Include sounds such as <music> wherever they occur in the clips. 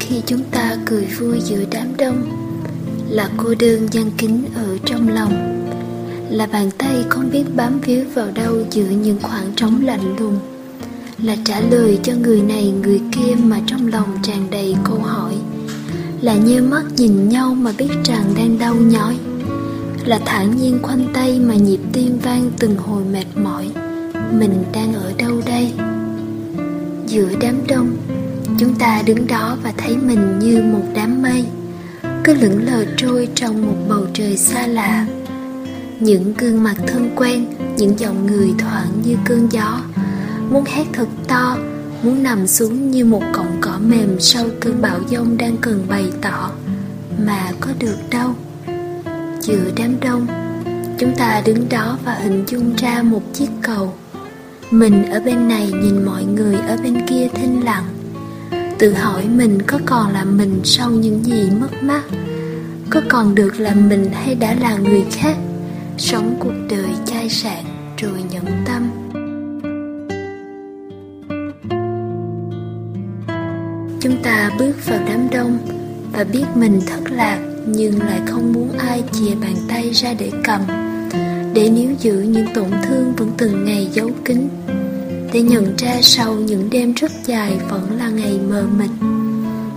khi chúng ta cười vui giữa đám đông là cô đơn gian kính ở trong lòng, là bàn tay không biết bám víu vào đâu giữa những khoảng trống lạnh lùng, là trả lời cho người này người kia mà trong lòng tràn đầy câu hỏi, là nheo mắt nhìn nhau mà biết rằng đang đau nhói, là thản nhiên khoanh tay mà nhịp tim vang từng hồi mệt mỏi, mình đang ở đâu đây? Giữa đám đông chúng ta đứng đó và thấy mình như một đám mây. Cứ lững lờ trôi trong một bầu trời xa lạ. Những gương mặt thân quen, những dòng người thoảng như cơn gió. Muốn hét thật to, muốn nằm xuống như một cọng cỏ mềm sau cơn bão giông đang cần bày tỏ. Mà có được đâu? Giữa đám đông, chúng ta đứng đó và hình dung ra một chiếc cầu. Mình ở bên này nhìn mọi người ở bên kia thinh lặng tự hỏi mình có còn là mình sau những gì mất mát, có còn được là mình hay đã là người khác, sống cuộc đời chai sạn rồi nhẫn tâm. Chúng ta bước vào đám đông và biết mình thất lạc nhưng lại không muốn ai chìa bàn tay ra để cầm, để níu giữ những tổn thương vẫn từng ngày giấu kín để nhận ra sau những đêm rất dài vẫn là ngày mờ mịt.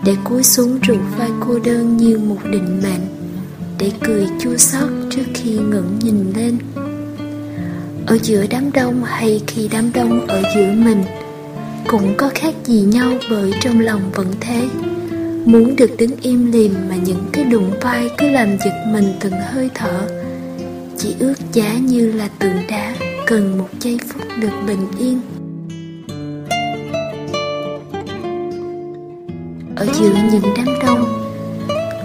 Để cúi xuống rụt vai cô đơn như một định mệnh. Để cười chua xót trước khi ngẩng nhìn lên. Ở giữa đám đông hay khi đám đông ở giữa mình, cũng có khác gì nhau bởi trong lòng vẫn thế. Muốn được đứng im lìm mà những cái đụng vai cứ làm giật mình từng hơi thở. Chỉ ước giá như là tượng đá, cần một giây phút được bình yên. Ở giữa những đám đông.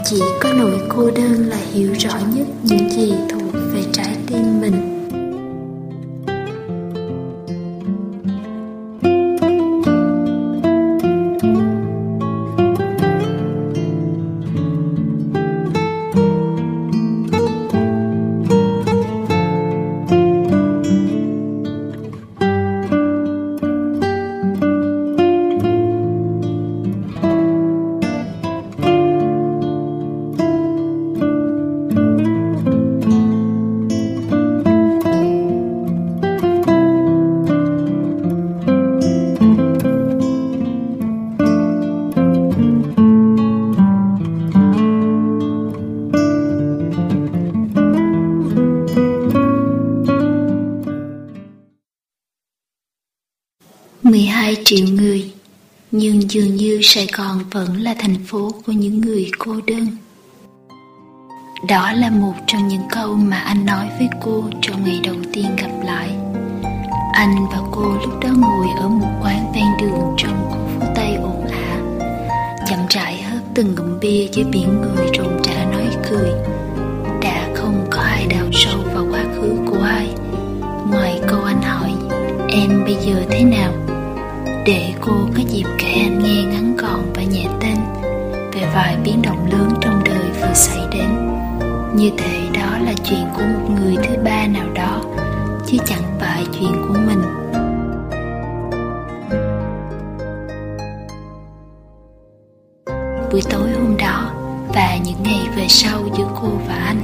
Chỉ có nỗi cô đơn là hiểu rõ nhất những gì thôi dường như Sài Gòn vẫn là thành phố của những người cô đơn. Đó là một trong những câu mà anh nói với cô trong ngày đầu tiên gặp lại. Anh và cô lúc đó ngồi ở một quán ven đường trong khu phố Tây ồn ào, Chậm rãi hớp từng ngụm bia với biển người rộn rã nói cười. Đã không có ai đào sâu vào quá khứ của ai. Ngoài câu anh hỏi, Em bây giờ thế nào? Để cô có dịp kể anh nghe ngắn gọn và nhẹ tên về vài biến động lớn trong đời vừa xảy đến. Như thể đó là chuyện của một người thứ ba nào đó, chứ chẳng phải chuyện của mình. Buổi tối hôm đó và những ngày về sau giữa cô và anh,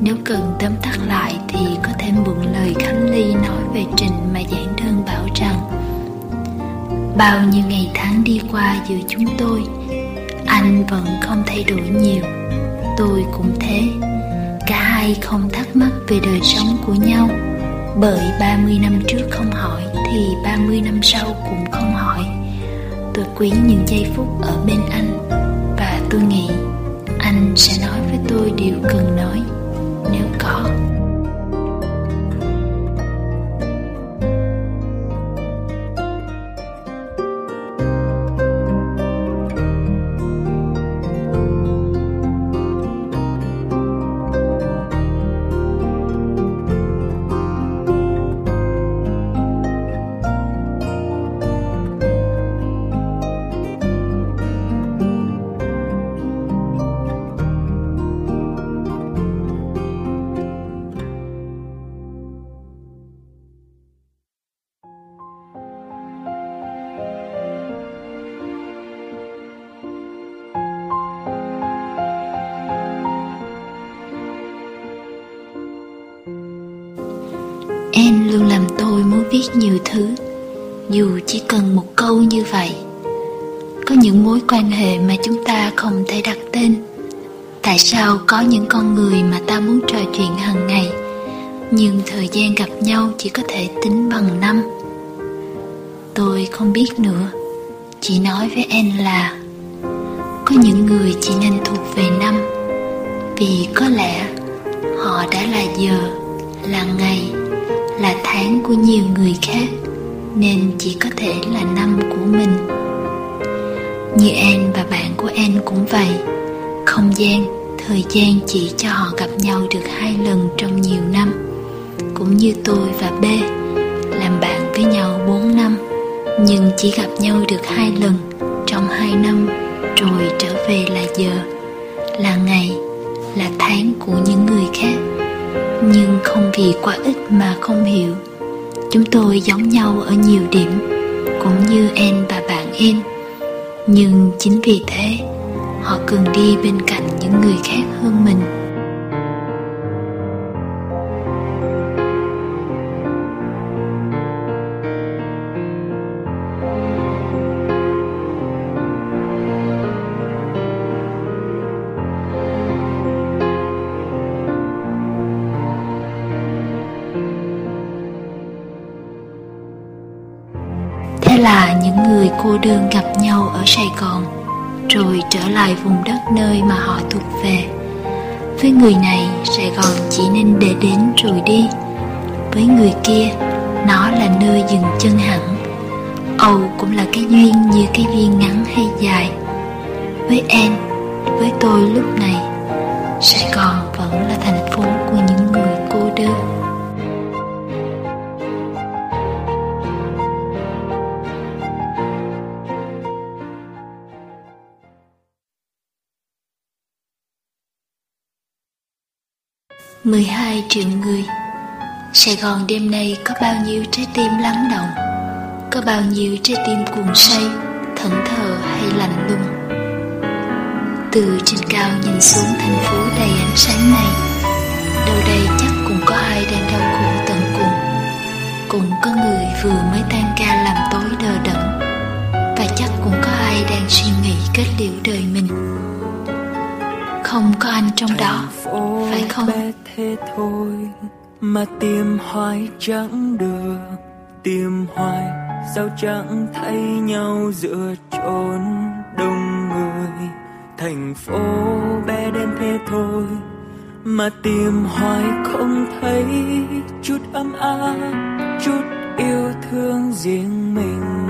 nếu cần tóm tắt lại thì có thể mượn lời khánh ly nói về trình mà giảng đơn bảo rằng bao nhiêu ngày tháng đi qua giữa chúng tôi, anh vẫn không thay đổi nhiều. Tôi cũng thế. Cả hai không thắc mắc về đời sống của nhau. Bởi 30 năm trước không hỏi thì 30 năm sau cũng không hỏi. Tôi quý những giây phút ở bên anh và tôi nghĩ anh sẽ nói với tôi điều cần nói. Nếu có. Dù chỉ cần một câu như vậy Có những mối quan hệ mà chúng ta không thể đặt tên. Tại sao có những con người mà ta muốn trò chuyện hàng ngày Nhưng thời gian gặp nhau chỉ có thể tính bằng năm? Tôi không biết nữa. Chỉ nói với em là Có những người chỉ nên thuộc về năm Vì có lẽ họ đã là giờ, là ngày, là tháng của nhiều người khác. Nên chỉ có thể là năm của mình. Như an và bạn của an cũng vậy. Không gian, thời gian chỉ cho họ gặp nhau được hai lần trong nhiều năm. Cũng như tôi và B Làm bạn với nhau bốn năm nhưng chỉ gặp nhau được hai lần trong hai năm rồi trở về là giờ. Là ngày là tháng của những người khác. Nhưng không vì quá ít mà không hiểu chúng tôi giống nhau ở nhiều điểm, cũng như em và bạn em. Nhưng chính vì thế, họ cần đi bên cạnh những người khác hơn mình. Cô đơn gặp nhau ở Sài Gòn rồi trở lại vùng đất nơi mà họ thuộc về. Với người này, Sài Gòn chỉ nên để đến rồi đi. Với người kia, nó là nơi dừng chân hẳn. Âu cũng là cái duyên như cái duyên ngắn hay dài. Với em, với tôi lúc này, Sài Gòn vẫn là thành phố của những người cô đơn. 12 triệu người. Sài Gòn đêm nay có bao nhiêu trái tim lắng động, Có bao nhiêu trái tim cuồng say, Thẫn thờ hay lạnh lùng. Từ trên cao nhìn xuống thành phố đầy ánh sáng này, Đâu đây chắc cũng có ai đang đau khổ tận cùng. Cũng có người vừa mới tan ca làm tối đờ đẫn, Và chắc cũng có ai đang suy nghĩ kết liễu đời mình. Không có anh trong đó, phải không? Thế thôi mà tìm hoài chẳng được. Tìm hoài sao chẳng thấy nhau giữa chốn đông người. Thành phố bé đến thế thôi mà tìm hoài không thấy chút ấm áp, chút yêu thương riêng mình.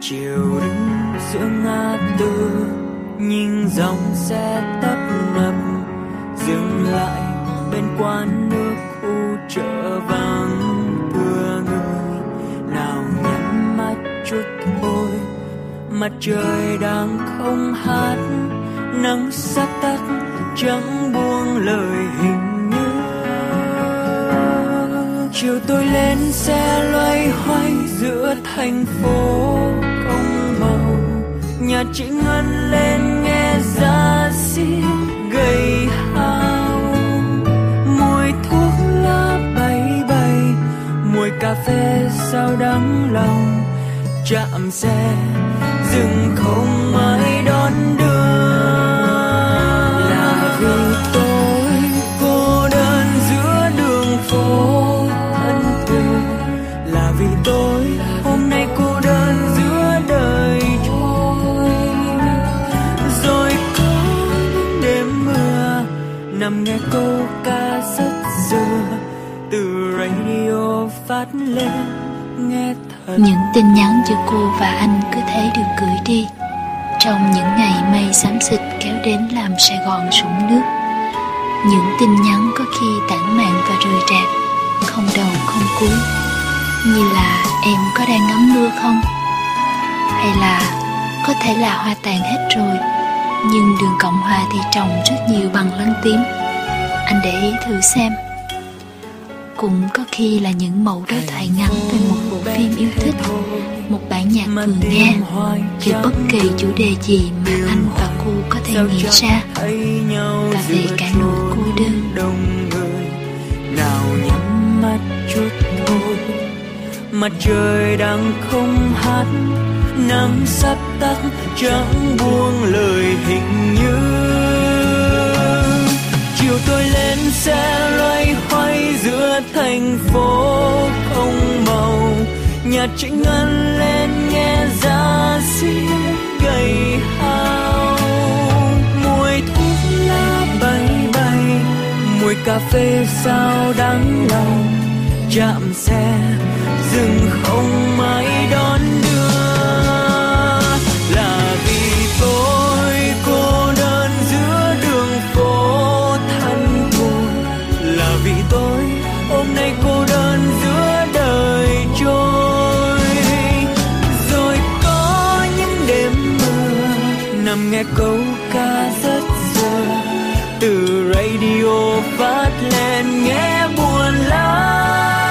Chiều đứng giữa ngã tư nhưng dòng xe tấp nập, dừng lại bên quán nước khu chợ vắng. Vừa người, nào nhắm mắt chút thôi, mặt trời đang không hát. Nắng sắp tắt chẳng buông lời hình như. Chiều tôi lên xe loay hoay giữa thành phố nhà chị ngân lên nghe ra xin gầy hao. Mùi thuốc lá bay bay, mùi cà phê sao đắng lòng. Chạm xe, dừng không ai đón nằm nghe câu ca rất xưa từ radio phát lên, nghe thật những tin nhắn giữa cô và anh cứ thế được gửi đi. Trong những ngày mây xám xịt kéo đến làm Sài Gòn sũng nước, những tin nhắn có khi tản mạn và rời rạc, không đầu, không cuối. Như là, em có đang ngắm mưa không? Hay là, có thể là hoa tàn hết rồi nhưng đường cộng hòa thì trồng rất nhiều bằng lân tím. Anh để ý thử xem. Cũng có khi là những mẫu đối thoại ngắn về một bộ phim yêu thích một bản nhạc thường nghe. về bất kỳ chủ đề gì mà anh và cô có thể nghĩ ra. và về cả nỗi cô đơn. nào nhắm mắt chút thôi. Mặt trời đang không hát nắng sắp tắt, chẳng buông lời hình như. Chiều tôi lên xe loay hoay giữa thành phố không màu. Nhạc trịnh ngân lên nghe giá xiết gầy hao. Mùi thuốc lá bay bay, mùi cà phê sao đắng lòng chạm xe, dừng không ai đón đưa nằm nghe câu ca rất giờ từ radio phát lên nghe buồn lắm.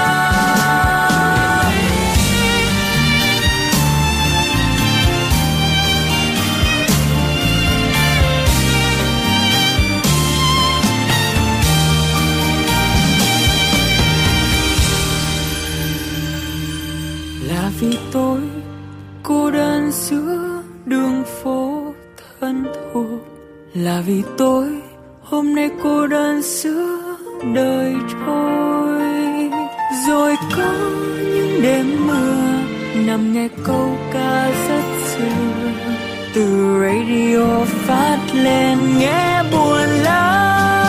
Vì tôi hôm nay cô đơn giữa đời trôi rồi có những đêm mưa nằm nghe câu ca rất xưa từ radio phát lên nghe buồn lắm.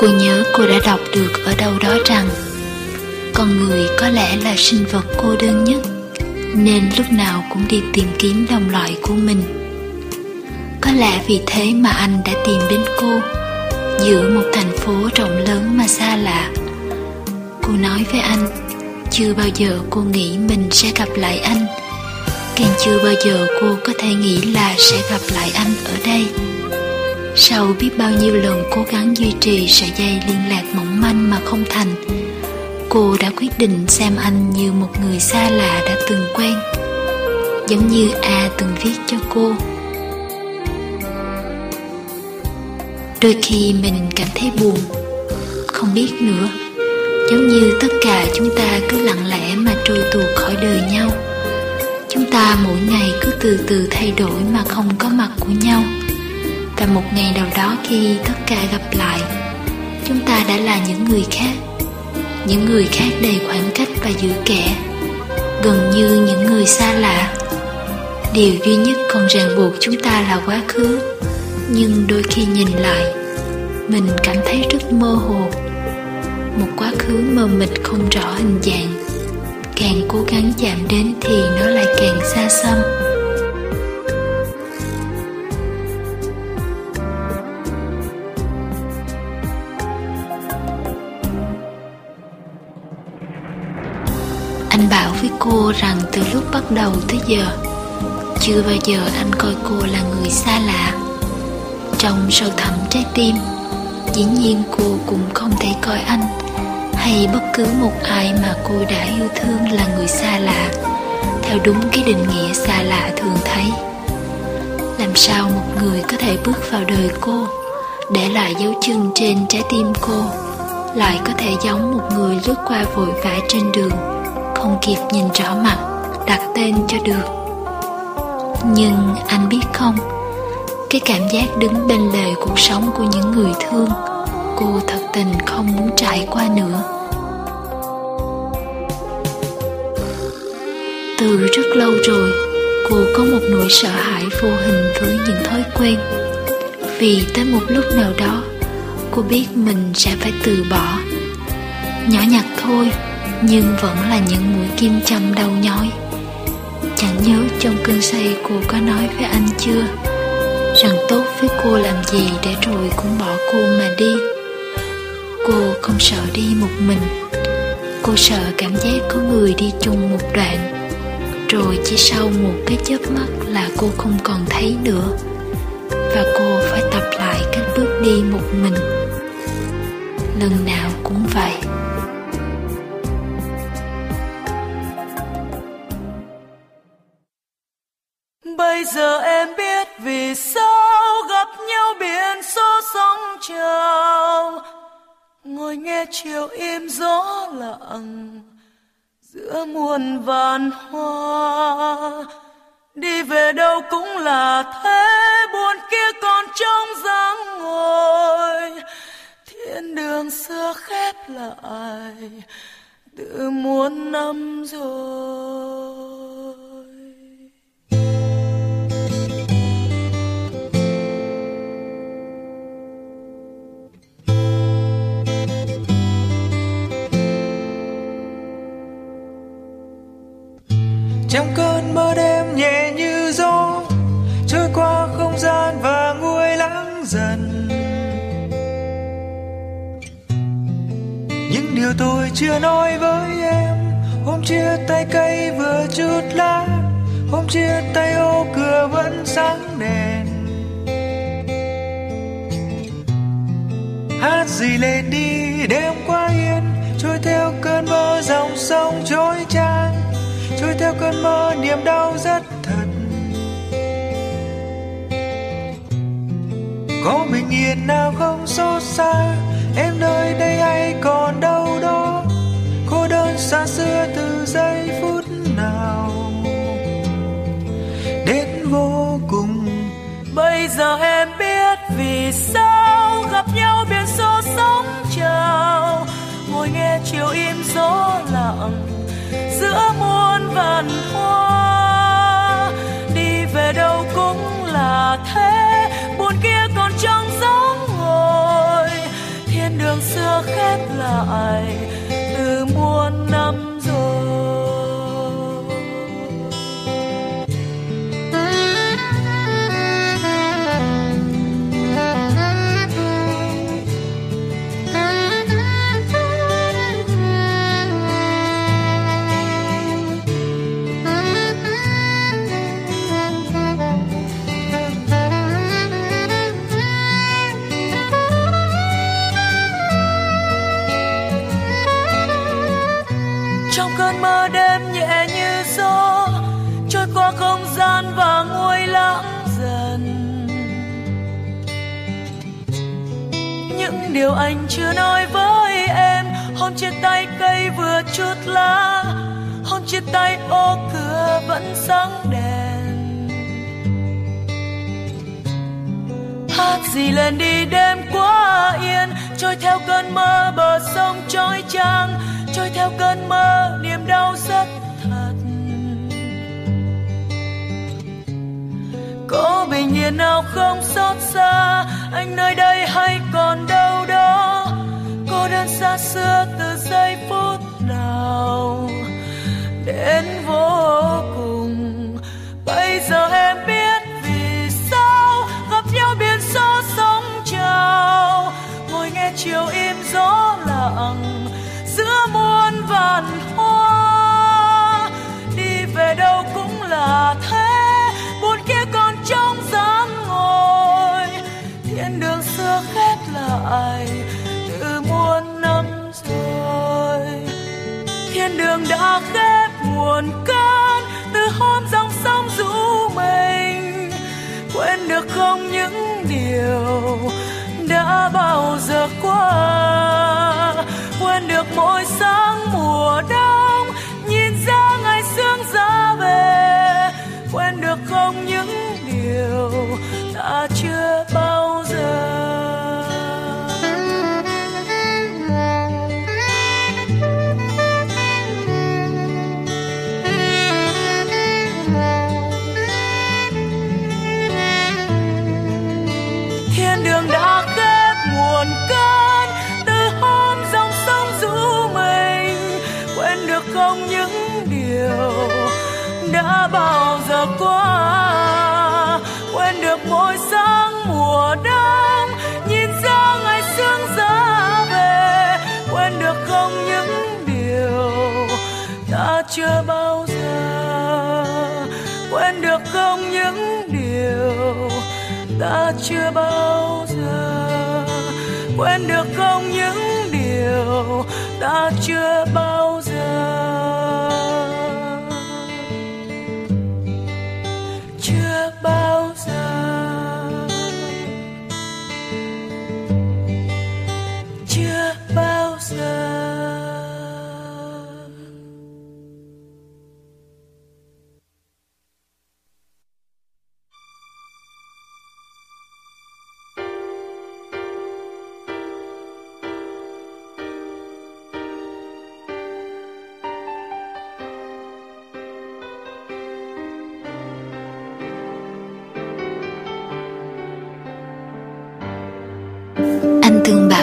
Cô nhớ cô đã đọc được ở đâu đó rằng, con người có lẽ là sinh vật cô đơn nhất, nên lúc nào cũng đi tìm kiếm đồng loại của mình. Có lẽ vì thế mà anh đã tìm đến cô, giữa một thành phố rộng lớn mà xa lạ. Cô nói với anh, chưa bao giờ cô nghĩ mình sẽ gặp lại anh, càng chưa bao giờ cô có thể nghĩ là sẽ gặp lại anh ở đây sau biết bao nhiêu lần cố gắng duy trì sợi dây liên lạc mỏng manh mà không thành, cô đã quyết định xem anh như một người xa lạ đã từng quen, giống như a từng viết cho cô. Đôi khi mình cảm thấy buồn, không biết nữa, giống như tất cả chúng ta cứ lặng lẽ mà trôi tuột khỏi đời nhau. Chúng ta mỗi ngày cứ từ từ thay đổi mà không có mặt của nhau và một ngày nào đó khi tất cả gặp lại. Chúng ta đã là những người khác, những người khác đầy khoảng cách và giữ kẻ, gần như những người xa lạ. Điều duy nhất còn ràng buộc chúng ta là quá khứ, nhưng đôi khi nhìn lại, mình cảm thấy rất mơ hồ. Một quá khứ mờ mịt không rõ hình dạng, càng cố gắng chạm đến thì nó lại càng xa xăm. Với cô rằng từ lúc bắt đầu tới giờ, chưa bao giờ anh coi cô là người xa lạ. Trong sâu thẳm trái tim, dĩ nhiên cô cũng không thể coi anh hay bất cứ một ai mà cô đã yêu thương là người xa lạ, theo đúng cái định nghĩa xa lạ thường thấy. Làm sao một người có thể bước vào đời cô, để lại dấu chân trên trái tim cô, lại có thể giống một người lướt qua vội vã trên đường? Không kịp nhìn rõ mặt, đặt tên cho được. Nhưng anh biết không, cái cảm giác đứng bên lề cuộc sống của những người thương, cô thật tình không muốn trải qua nữa. Từ rất lâu rồi, cô có một nỗi sợ hãi vô hình với những thói quen. Vì tới một lúc nào đó, cô biết mình sẽ phải từ bỏ. Nhỏ nhặt thôi nhưng vẫn là những mũi kim châm đau nhói. Chẳng nhớ trong cơn say cô có nói với anh chưa? Rằng tốt với cô làm gì để rồi cũng bỏ cô mà đi. Cô không sợ đi một mình. Cô sợ cảm giác có người đi chung một đoạn. Rồi chỉ sau một cái chớp mắt là cô không còn thấy nữa. Và cô phải tập lại cách bước đi một mình. Lần nào cũng vậy. Chiều im gió lặng giữa muôn vàn hoa. Đi về đâu cũng là thế, buồn kia còn trong dáng ngồi. Thiên đường xưa khép lại, từ muôn năm rồi. Trong cơn mơ đêm nhẹ như gió, trôi qua không gian và nguôi lắng dần. Những điều tôi chưa nói với em, hôm chia tay cây vừa chút lá, hôm chia tay ô cửa vẫn sáng đèn. Hát gì lên đi, đêm qua yên, trôi theo cơn mơ dòng sông trôi trang trôi theo cơn mơ, niềm đau rất thật. Có bình yên nào không xót xa, em nơi đây hay còn đâu đó. Cô đơn xa xưa từ giây phút nào. Đến vô cùng. Bây giờ em biết vì sao gặp nhau biển số sóng trào. Ngồi nghe chiều im gió lặng giữa muôn vạn hoa. Đi về đâu cũng là thế, buồn kia còn trong gió ngồi. Thiên đường xưa khép lại từ muôn năm trong cơn mơ đêm nhẹ như gió, trôi qua không gian và nguôi lãng dần. Những điều anh chưa nói với em hôm chia tay cây vừa chút lá hôm chia tay ô cửa vẫn sáng đèn. Hát gì lên đi đêm quá yên, trôi theo cơn mơ bờ sông trôi trang trôi theo cơn mơ, niềm đau rất thật. Có bình yên nào không xót xa, anh nơi đây hay còn đâu đó? Cô đơn xa xưa từ giây phút nào, đến vô cùng. Bây giờ em biết vì sao gặp nhau biển số sóng trào. Ngồi nghe chiều im gió lặng vạn hoa. Đi về đâu cũng là thế buồn kia còn trong dáng ngồi. Thiên đường xưa khép lại, từ muôn năm rồi. Thiên đường đã khép buồn cơn, từ hôm dòng sông rũ mình. Quên được không những điều đã bao giờ qua quên được mỗi sáng mùa đông.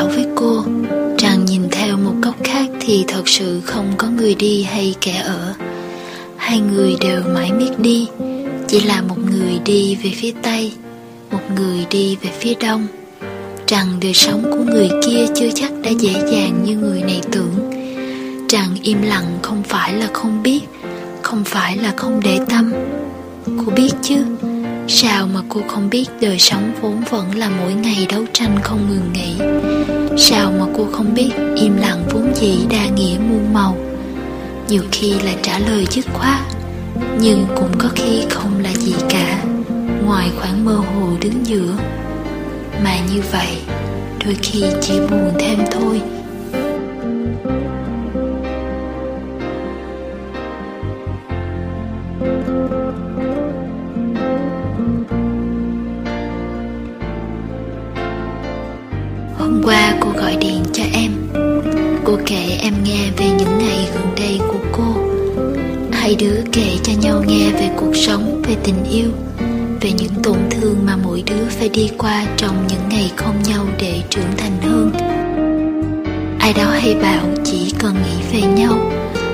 Nói với cô rằng nhìn theo một góc khác thì thật sự không có người đi hay kẻ ở. Hai người đều mãi miết đi, chỉ là một người đi về phía Tây, một người đi về phía Đông. Rằng đời sống của người kia chưa chắc đã dễ dàng như người này tưởng. Rằng im lặng không phải là không biết, không phải là không để tâm. Cô biết chứ, Sao mà cô không biết đời sống vốn vẫn là mỗi ngày đấu tranh không ngừng nghỉ? Sao mà cô không biết im lặng vốn dĩ đa nghĩa muôn màu? Nhiều khi là trả lời dứt khoát, Nhưng cũng có khi không là gì cả. Ngoài khoảng mơ hồ đứng giữa, Mà như vậy, đôi khi chỉ buồn thêm thôi. Nhau nghe về cuộc sống, về tình yêu Về những tổn thương mà mỗi đứa phải đi qua trong những ngày không nhau để trưởng thành hơn. Ai đó hay bảo chỉ cần nghĩ về nhau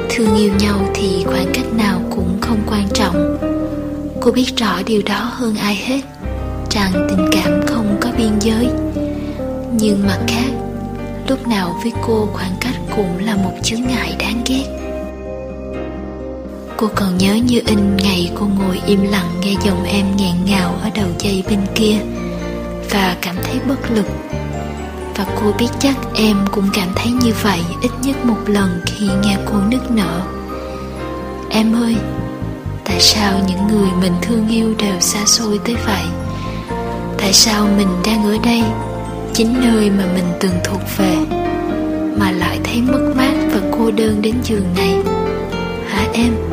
Thương yêu nhau thì khoảng cách nào cũng không quan trọng. Cô biết rõ điều đó hơn ai hết Rằng tình cảm không có biên giới. Nhưng mặt khác lúc nào với cô khoảng cách cũng là một chướng ngại đáng ghét cô còn nhớ như in ngày cô ngồi im lặng nghe giọng em nghẹn ngào ở đầu dây bên kia và cảm thấy bất lực. Và cô biết chắc em cũng cảm thấy như vậy ít nhất một lần khi nghe cô nức nở. Em ơi, tại sao những người mình thương yêu đều xa xôi tới vậy? Tại sao mình đang ở đây, chính nơi mà mình từng thuộc về, mà lại thấy mất mát và cô đơn đến giường này? Hả em?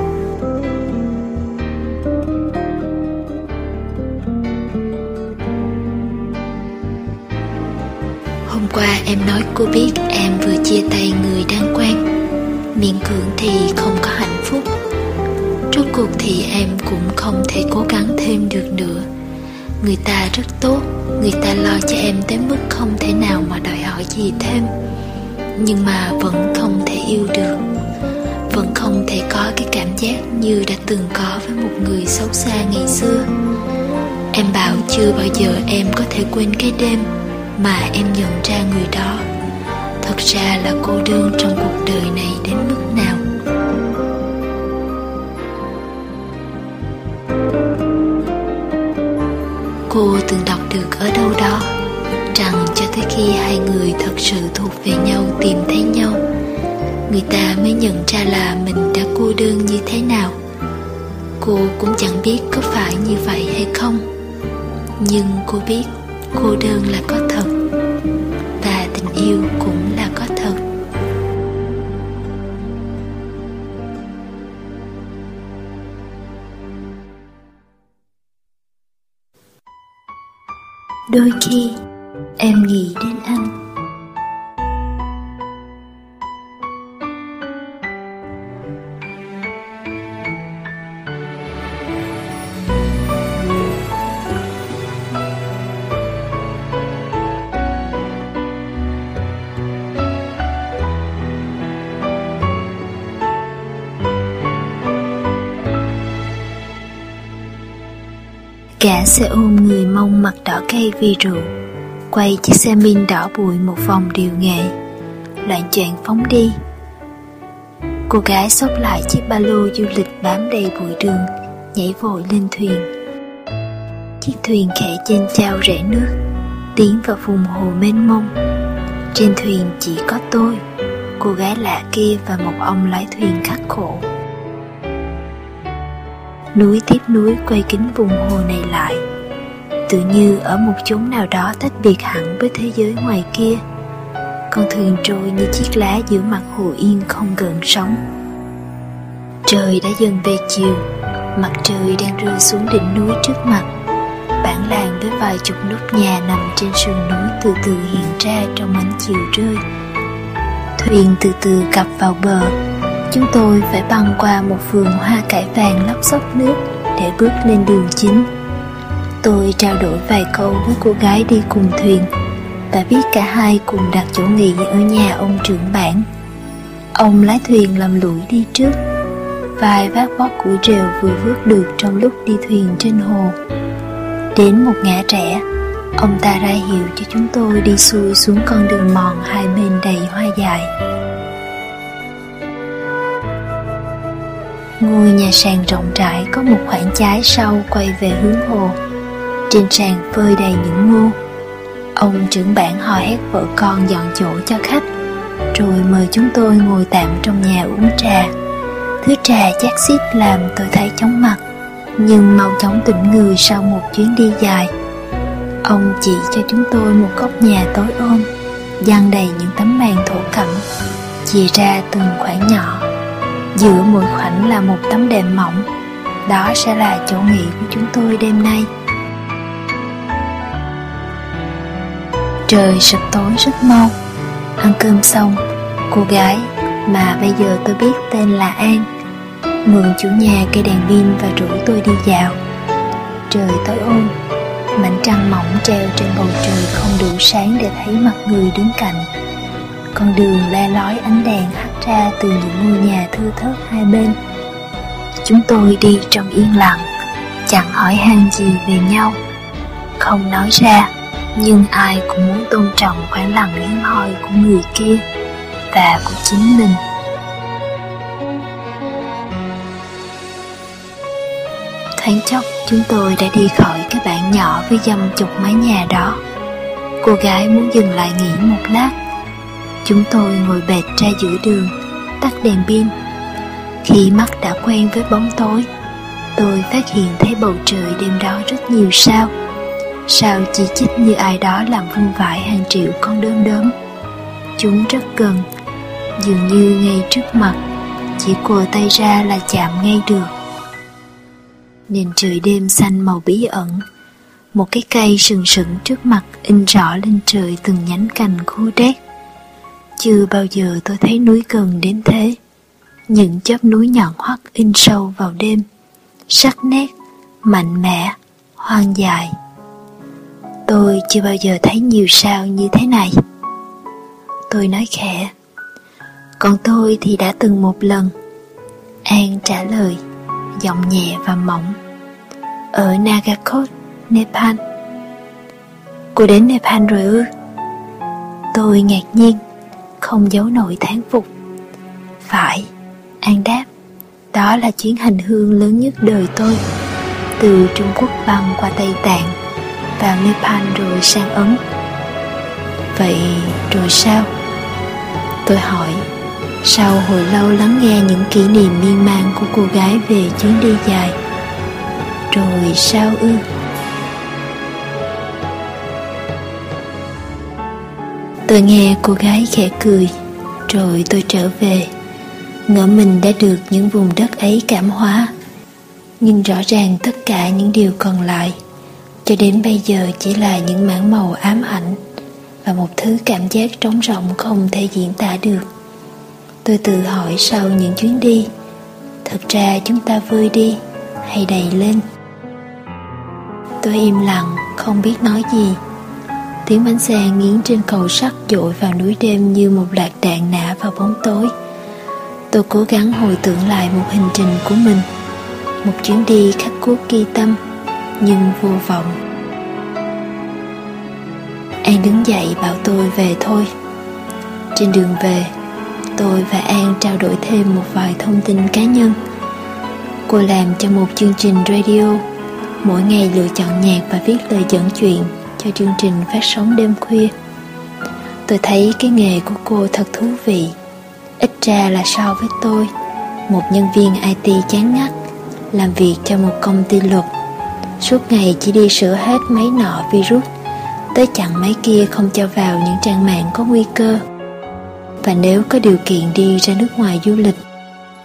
Qua em nói cô biết em vừa chia tay người đang quen. Miễn cưỡng thì không có hạnh phúc. Rốt cuộc thì em cũng không thể cố gắng thêm được nữa. Người ta rất tốt, người ta lo cho em tới mức không thể nào mà đòi hỏi gì thêm. Nhưng mà vẫn không thể yêu được. Vẫn không thể có cái cảm giác như đã từng có với một người xấu xa ngày xưa. Em bảo chưa bao giờ em có thể quên cái đêm mà em nhận ra người đó. Thật ra là cô đơn trong cuộc đời này đến mức nào? Cô từng đọc được ở đâu đó rằng cho tới khi hai người thật sự thuộc về nhau, tìm thấy nhau, người ta mới nhận ra là mình đã cô đơn như thế nào. Cô cũng chẳng biết có phải như vậy hay không, nhưng cô biết cô đơn là có thật, và tình yêu cũng là có thật. Đôi khi em nghĩ đến anh Hãng xe ôm người mông mặt đỏ cây vì rượu. Quay chiếc xe min đỏ bụi một vòng điều nghệ. Loạn choạng phóng đi. Cô gái xốc lại chiếc ba lô du lịch bám đầy bụi đường, Nhảy vội lên thuyền. Chiếc thuyền khẽ trên trao rẽ nước, Tiến vào vùng hồ mênh mông. Trên thuyền chỉ có tôi, Cô gái lạ kia và một ông lái thuyền khắc khổ núi tiếp núi quay kính vùng hồ này lại. Tự như ở một chốn nào đó tách biệt hẳn với thế giới ngoài kia, con thuyền trôi như chiếc lá giữa mặt hồ yên không gợn sóng. Trời đã dần về chiều, mặt trời đang rơi xuống đỉnh núi trước mặt. Bản làng với vài chục nốt nhà nằm trên sườn núi từ từ hiện ra trong ánh chiều rơi. Thuyền từ từ cập vào bờ chúng tôi phải băng qua một vườn hoa cải vàng lóc xóc nước để bước lên đường chính. Tôi trao đổi vài câu với cô gái đi cùng thuyền. Và biết cả hai cùng đặt chỗ nghỉ ở nhà ông trưởng bản. Ông lái thuyền làm lũi đi trước. Vài vác vót củi rều vừa vớt được trong lúc đi thuyền trên hồ. Đến một ngã trẻ, ông ta ra hiệu cho chúng tôi đi xuôi xuống con đường mòn hai bên đầy hoa dại. Ngôi nhà sàn rộng rãi có một khoảng trái sau quay về hướng hồ. Trên sàn phơi đầy những ngô. Ông trưởng bản hò hét vợ con dọn chỗ cho khách, Rồi mời chúng tôi ngồi tạm trong nhà uống trà. Thứ trà chát xít làm tôi thấy chóng mặt, Nhưng mau chóng tỉnh người sau một chuyến đi dài. Ông chỉ cho chúng tôi một góc nhà tối ôm, dang đầy những tấm màn thổ cẩm, chia ra từng khoảng nhỏ giữa mỗi khoảnh là một tấm đệm mỏng. Đó sẽ là chỗ nghỉ của chúng tôi đêm nay. Trời sập tối rất mau. Ăn cơm xong, cô gái mà bây giờ tôi biết tên là an, mượn chủ nhà cây đèn pin và rủ tôi đi dạo. Trời tối ôm, mảnh trăng mỏng treo trên bầu trời không đủ sáng để thấy mặt người đứng cạnh con đường le lói ánh đèn hắt ra từ những ngôi nhà thưa thớt hai bên. Chúng tôi đi trong yên lặng, chẳng hỏi han gì về nhau. Không nói ra, nhưng ai cũng muốn tôn trọng khoảng lặng hiếm hoi của người kia và của chính mình. Thoáng chốc, chúng tôi đã đi khỏi cái bản nhỏ với dăm chục mái nhà đó. Cô gái muốn dừng lại nghỉ một lát chúng tôi ngồi bệt ra giữa đường, tắt đèn pin. Khi mắt đã quen với bóng tối, tôi phát hiện thấy bầu trời đêm đó rất nhiều sao. Sao chỉ chích như ai đó làm vung vãi hàng triệu con đom đóm chúng rất gần, dường như ngay trước mặt, chỉ cùa tay ra là chạm ngay được. Nền trời đêm xanh màu bí ẩn, một cái cây sừng sững trước mặt in rõ lên trời từng nhánh cành khô đét chưa bao giờ tôi thấy núi gần đến thế. Những chóp núi nhọn hoắt in sâu vào đêm. Sắc nét, mạnh mẽ, hoang dại. Tôi chưa bao giờ thấy nhiều sao như thế này. Tôi nói khẽ Còn tôi thì đã từng một lần. An trả lời Giọng nhẹ và mỏng Ở Nagakot, Nepal. Cô đến Nepal rồi ư? Tôi ngạc nhiên không giấu nổi thán phục. Phải, an đáp, đó là chuyến hành hương lớn nhất đời tôi, từ trung quốc băng qua tây tạng vào nepal rồi sang ấn. Vậy rồi sao? Tôi hỏi, sau hồi lâu lắng nghe những kỷ niệm miên man của cô gái về chuyến đi dài, rồi sao ư? Tôi nghe cô gái khẽ cười, Rồi tôi trở về. Ngỡ mình đã được những vùng đất ấy cảm hóa. Nhưng rõ ràng tất cả những điều còn lại, Cho đến bây giờ chỉ là những mảng màu ám ảnh Và một thứ cảm giác trống rỗng không thể diễn tả được. Tôi tự hỏi sau những chuyến đi, Thật ra chúng ta vơi đi hay đầy lên? Tôi im lặng, không biết nói gì. Tiếng bánh xe nghiến trên cầu sắt dội vào núi đêm như một lạc đạn nã vào bóng tối. Tôi cố gắng hồi tưởng lại một hành trình của mình, Một chuyến đi khắc cốt ghi tâm, Nhưng vô vọng. An đứng dậy bảo tôi về thôi. Trên đường về, Tôi và An trao đổi thêm một vài thông tin cá nhân. Cô làm cho một chương trình radio, Mỗi ngày lựa chọn nhạc và viết lời dẫn chuyện cho chương trình phát sóng đêm khuya. Tôi thấy cái nghề của cô thật thú vị. Ít ra là so với tôi Một nhân viên IT chán ngắt Làm việc cho một công ty luật. Suốt ngày chỉ đi sửa hết máy nọ virus Tới chặn máy kia không cho vào những trang mạng có nguy cơ. Và nếu có điều kiện đi ra nước ngoài du lịch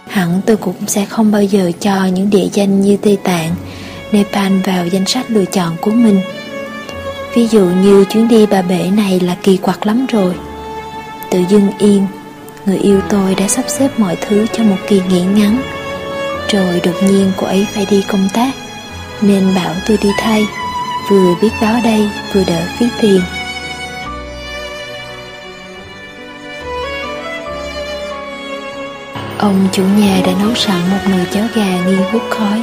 Hẳn tôi cũng sẽ không bao giờ cho những địa danh như Tây Tạng, Nepal vào danh sách lựa chọn của mình. Ví dụ như chuyến đi bà bể này là kỳ quặc lắm rồi. Tự dưng yên, Người yêu tôi đã sắp xếp mọi thứ cho một kỳ nghỉ ngắn. Rồi đột nhiên cô ấy phải đi công tác, Nên bảo tôi đi thay. Vừa biết báo đây, vừa đỡ phí tiền. Ông chủ nhà đã nấu sẵn một nồi cháo gà nghi hút khói.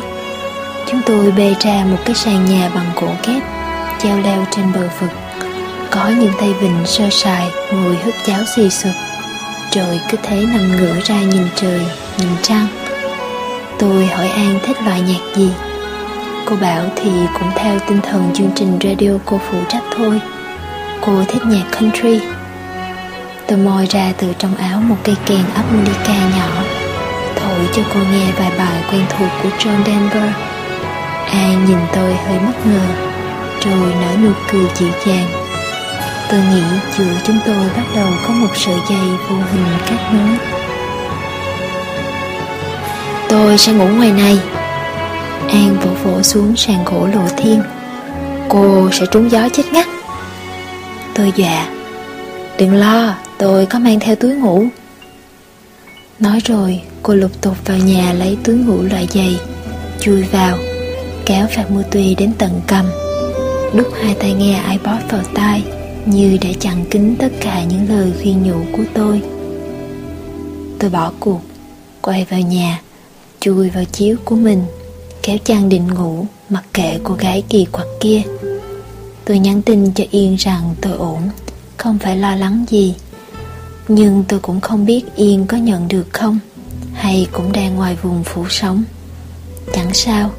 Chúng tôi bê ra một cái sàn nhà bằng gỗ kép Treo leo trên bờ vực, Có những tay vịnh sơ sài Ngồi húp cháo xì sụp. Rồi cứ thế nằm ngửa ra nhìn trời, Nhìn trăng. Tôi hỏi An thích loại nhạc gì? Cô bảo thì cũng theo tinh thần chương trình radio cô phụ trách thôi. Cô thích nhạc country. Tôi moi ra từ trong áo một cây kèn harmonica nhỏ. Thổi cho cô nghe vài bài quen thuộc của John Denver. An nhìn tôi hơi bất ngờ. Rồi nở nụ cười dịu dàng. Tôi nghĩ giữa chúng tôi bắt đầu có một sợi dây vô hình kết nối. Tôi sẽ ngủ ngoài này. An vỗ vỗ xuống sàn gỗ lộ thiên. Cô sẽ trúng gió chết ngắt. Tôi dọa. Đừng lo, tôi có mang theo túi ngủ. Nói rồi, cô lục tục vào nhà lấy túi ngủ loại dày Chui vào Kéo phạt mưa tùy đến tận cầm. Đút hai tay nghe iPod vào tai, Như để chặn kín tất cả những lời khuyên nhủ của tôi. Tôi bỏ cuộc, Quay vào nhà, Chui vào chiếu của mình, Kéo chăn định ngủ Mặc kệ cô gái kỳ quặc kia. Tôi nhắn tin cho Yên rằng tôi ổn, Không phải lo lắng gì. Nhưng tôi cũng không biết Yên có nhận được không, Hay cũng đang ngoài vùng phủ sống Chẳng sao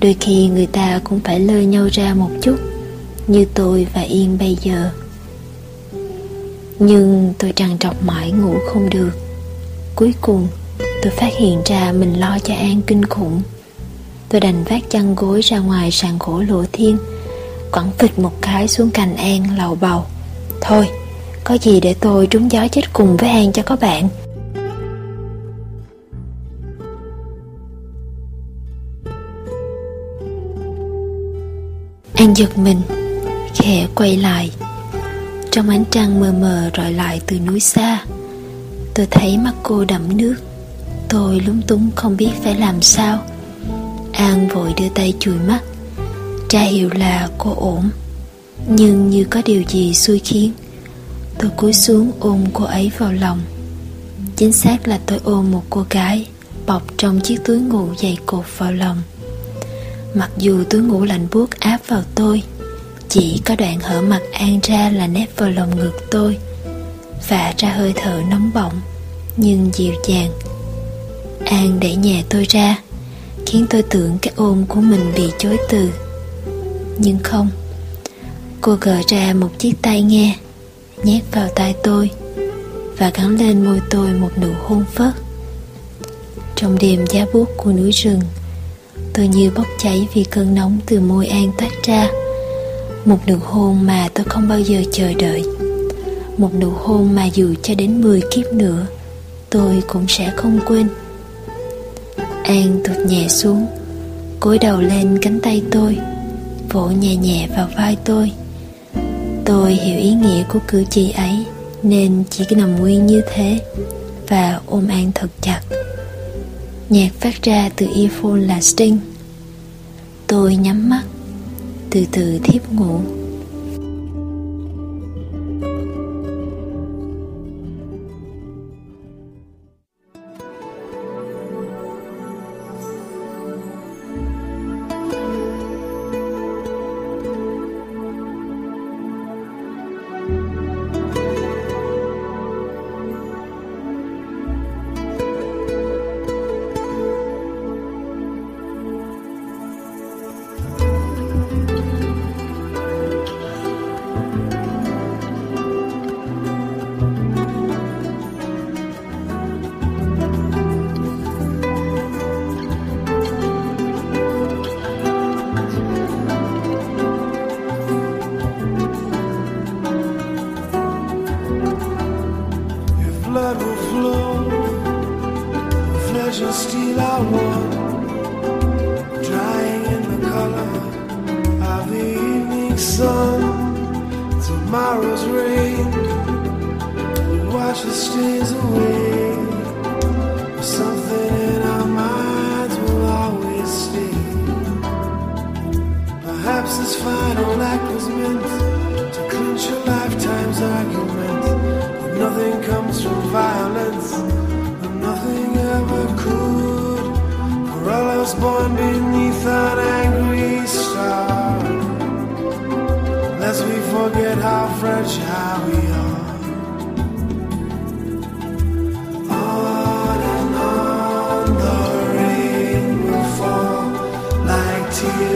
Đôi khi người ta cũng phải lơi nhau ra một chút Như tôi và Yên bây giờ. Nhưng tôi trằn trọc mãi ngủ không được. Cuối cùng tôi phát hiện ra mình lo cho An kinh khủng. Tôi đành vác chăn gối ra ngoài sàn gỗ lộ thiên Quẳng phịch một cái xuống cành An lầu bầu. Thôi, có gì để tôi trúng gió chết cùng với An cho có bạn. An giật mình, Khẽ quay lại. Trong ánh trăng mờ mờ rọi lại từ núi xa, Tôi thấy mắt cô đẫm nước. Tôi lúng túng không biết phải làm sao. An vội đưa tay chùi mắt Tra hiệu là cô ổn. Nhưng như có điều gì xui khiến, Tôi cúi xuống ôm cô ấy vào lòng. Chính xác là tôi ôm một cô gái Bọc trong chiếc túi ngủ dày cột vào lòng. Mặc dù túi ngủ lạnh buốt áp vào tôi, Chỉ có đoạn hở mặt An ra là nép vào lồng ngực tôi Và ra hơi thở nóng bỏng, Nhưng dịu dàng. An đẩy nhẹ tôi ra, Khiến tôi tưởng cái ôm của mình bị chối từ. Nhưng không, Cô gỡ ra một chiếc tay nghe, Nhét vào tay tôi, Và gắn lên môi tôi một nụ hôn phớt. Trong đêm giá buốt của núi rừng Tôi như bốc cháy vì cơn nóng từ môi An toát ra. Một nụ hôn mà tôi không bao giờ chờ đợi. Một nụ hôn mà dù cho đến 10 kiếp nữa, Tôi cũng sẽ không quên. An tụt nhẹ xuống, cúi đầu lên cánh tay tôi, Vỗ nhẹ nhẹ vào vai tôi. Tôi hiểu ý nghĩa của cử chỉ ấy, Nên chỉ nằm nguyên như thế Và ôm An thật chặt. Nhạc phát ra từ earphone là Sting. Tôi nhắm mắt Từ từ thiếp ngủ.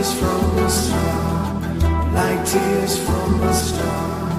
tears from a star, like tears from a star.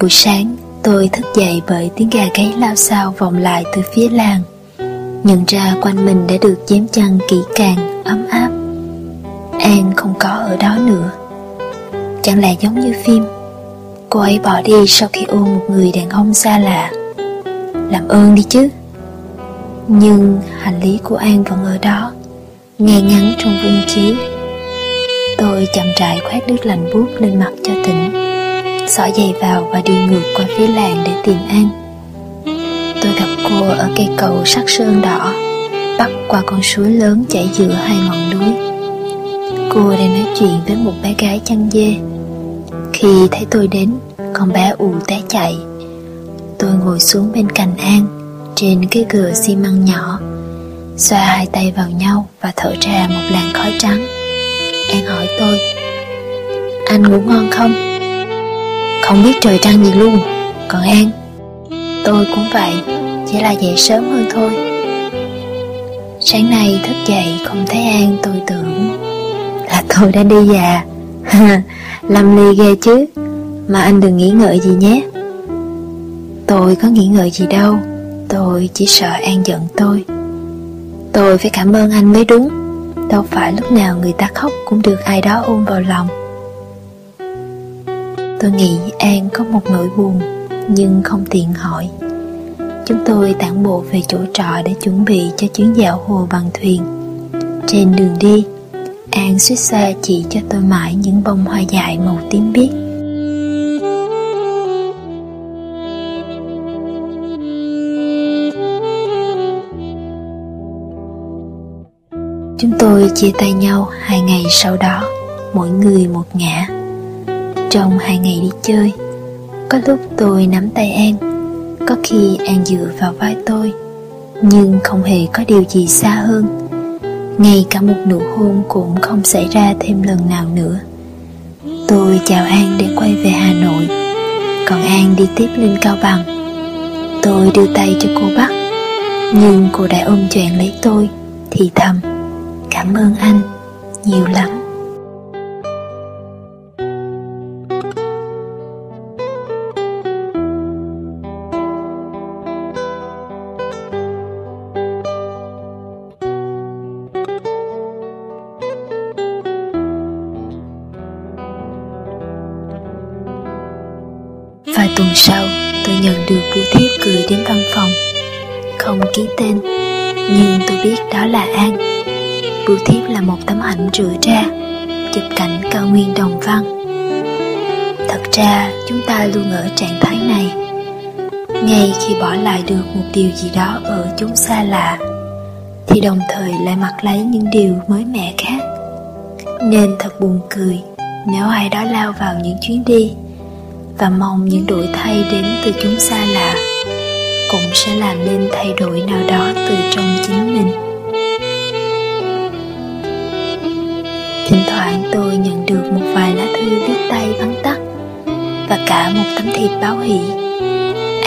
Buổi sáng tôi thức dậy bởi tiếng gà gáy lao xao vòng lại từ phía làng. Nhận ra quanh mình đã được dám chăn kỹ càng, ấm áp. An không có ở đó nữa. Chẳng lẽ giống như phim? Cô ấy bỏ đi sau khi ôm một người đàn ông xa lạ. Làm ơn đi chứ. Nhưng hành lý của An vẫn ở đó Ngay ngắn trong vung chiếu. Tôi chậm rãi khoét nước lạnh buốt lên mặt cho tỉnh xỏ giày vào và đi ngược qua phía làng để tìm ăn. Tôi gặp cô ở cây cầu sắc sơn đỏ, bắc qua con suối lớn chảy giữa hai ngọn núi. Cô đang nói chuyện với một bé gái chăn dê. Khi thấy tôi đến con bé ù té chạy. Tôi ngồi xuống bên cạnh an trên cái gừa xi măng nhỏ xoa hai tay vào nhau và thở ra một làn khói trắng. An hỏi tôi anh ngủ ngon không? Không biết trời trăng gì luôn. Còn an, tôi cũng vậy. Chỉ là dậy sớm hơn thôi. Sáng nay thức dậy không thấy an, tôi tưởng là tôi đã đi già. <laughs> Lâm ly ghê chứ. Mà anh đừng nghĩ ngợi gì nhé. Tôi có nghĩ ngợi gì đâu. Tôi chỉ sợ an giận tôi. Tôi phải cảm ơn anh mới đúng. Đâu phải lúc nào người ta khóc cũng được ai đó ôm vào lòng tôi nghĩ an có một nỗi buồn nhưng không tiện hỏi. Chúng tôi tản bộ về chỗ trọ để chuẩn bị cho chuyến dạo hồ bằng thuyền. Trên đường đi an suýt xa chỉ cho tôi mãi những bông hoa dại màu tím biếc. Chúng tôi chia tay nhau hai ngày sau đó, mỗi người một ngã. Trong hai ngày đi chơi, có lúc tôi nắm tay An, có khi An dựa vào vai tôi, nhưng không hề có điều gì xa hơn. Ngay cả một nụ hôn cũng không xảy ra thêm lần nào nữa. Tôi chào An để quay về Hà Nội, còn An đi tiếp lên Cao Bằng. Tôi đưa tay cho cô bắt, nhưng cô đã ôm choàng lấy tôi, thì thầm cảm ơn anh nhiều lắm điều gì đó ở chúng xa lạ, Thì đồng thời lại mặc lấy những điều mới mẻ khác. Nên thật buồn cười nếu ai đó lao vào những chuyến đi Và mong những đổi thay đến từ chúng xa lạ Cũng sẽ làm nên thay đổi nào đó từ trong chính mình. Thỉnh thoảng tôi nhận được một vài lá thư viết tay vắn tắt Và cả một tấm thiệp báo hỷ.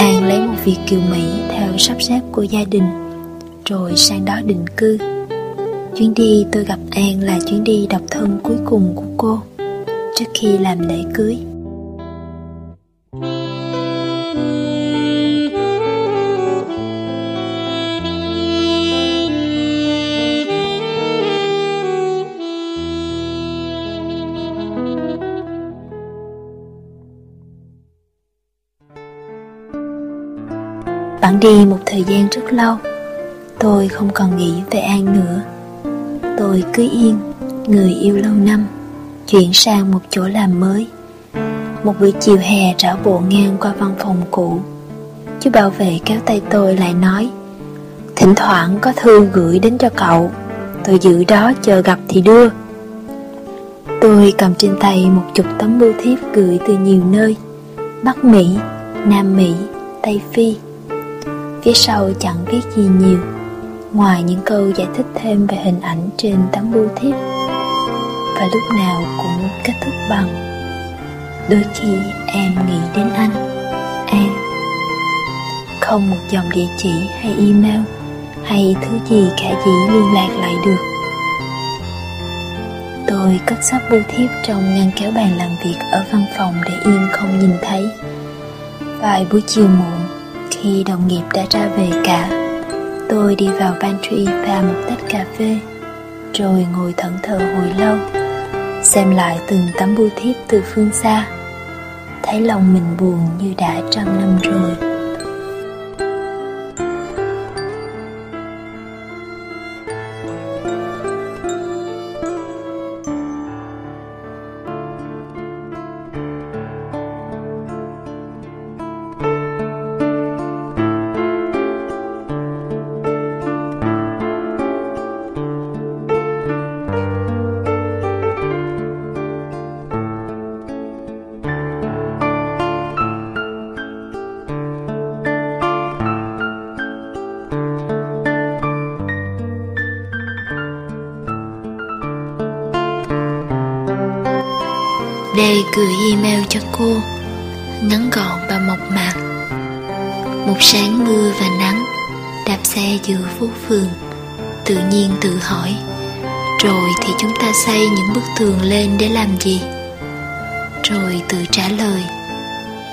An lấy một việc kiều Mỹ theo sắp xếp của gia đình, Rồi sang đó định cư. Chuyến đi tôi gặp An là chuyến đi độc thân cuối cùng của cô, Trước khi làm lễ cưới. Bạn đi một thời gian rất lâu. Tôi không còn nghĩ về An nữa. Tôi cứ yên Người yêu lâu năm Chuyển sang một chỗ làm mới. Một buổi chiều hè rảo bộ ngang qua văn phòng cũ. Chú bảo vệ kéo tay tôi lại nói Thỉnh thoảng có thư gửi đến cho cậu Tôi giữ đó chờ gặp thì đưa. Tôi cầm trên tay một chục tấm bưu thiếp gửi từ nhiều nơi Bắc Mỹ, Nam Mỹ, Tây Phi. Phía sau chẳng viết gì nhiều. Ngoài những câu giải thích thêm về hình ảnh trên tấm bưu thiếp. Và lúc nào cũng kết thúc bằng, Đôi khi em nghĩ đến anh An Không một dòng địa chỉ hay email Hay thứ gì cả gì liên lạc lại được. Tôi cất sắp bưu thiếp trong ngăn kéo bàn làm việc ở văn phòng để yên không nhìn thấy. Vài buổi chiều muộn khi đồng nghiệp đã ra về cả. Tôi đi vào pantry pha một tách cà phê, Rồi ngồi thẫn thờ hồi lâu, Xem lại từng tấm bưu thiếp từ phương xa. Thấy lòng mình buồn như đã trăm năm rồi. Đê gửi email cho cô, Ngắn gọn và mộc mạc Một sáng mưa và nắng, Đạp xe giữa phố phường, Tự nhiên tự hỏi, Rồi thì chúng ta xây những bức tường lên để làm gì? Rồi tự trả lời,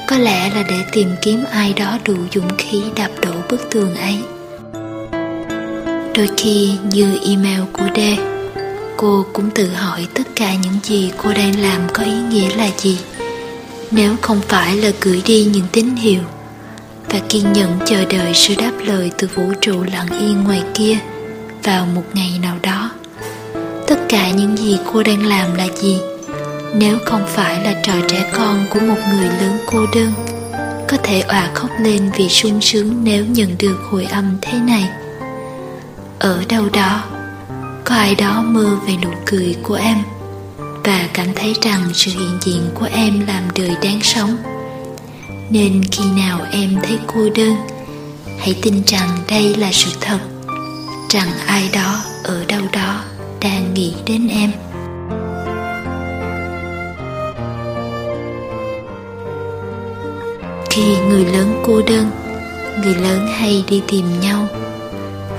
Có lẽ là để tìm kiếm ai đó đủ dũng khí đạp đổ bức tường ấy Đôi khi như email của Đê Cô cũng tự hỏi tất cả những gì cô đang làm có ý nghĩa là gì. Nếu không phải là gửi đi những tín hiệu Và kiên nhẫn chờ đợi sự đáp lời từ vũ trụ lặng yên ngoài kia Vào một ngày nào đó, Tất cả những gì cô đang làm là gì? Nếu không phải là trò trẻ con của một người lớn cô đơn, Có thể òa khóc lên vì sung sướng nếu nhận được hồi âm thế này. Ở đâu đó có ai đó mơ về nụ cười của em và cảm thấy rằng sự hiện diện của em làm đời đáng sống. Nên khi nào em thấy cô đơn, hãy tin rằng đây là sự thật, rằng ai đó ở đâu đó đang nghĩ đến em. Khi người lớn cô đơn, người lớn hay đi tìm nhau.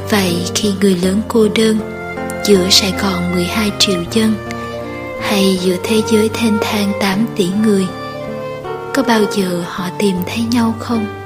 Vậy khi người lớn cô đơn Giữa Sài Gòn 12 triệu dân Hay giữa thế giới thênh thang 8 tỷ người, Có bao giờ họ tìm thấy nhau không?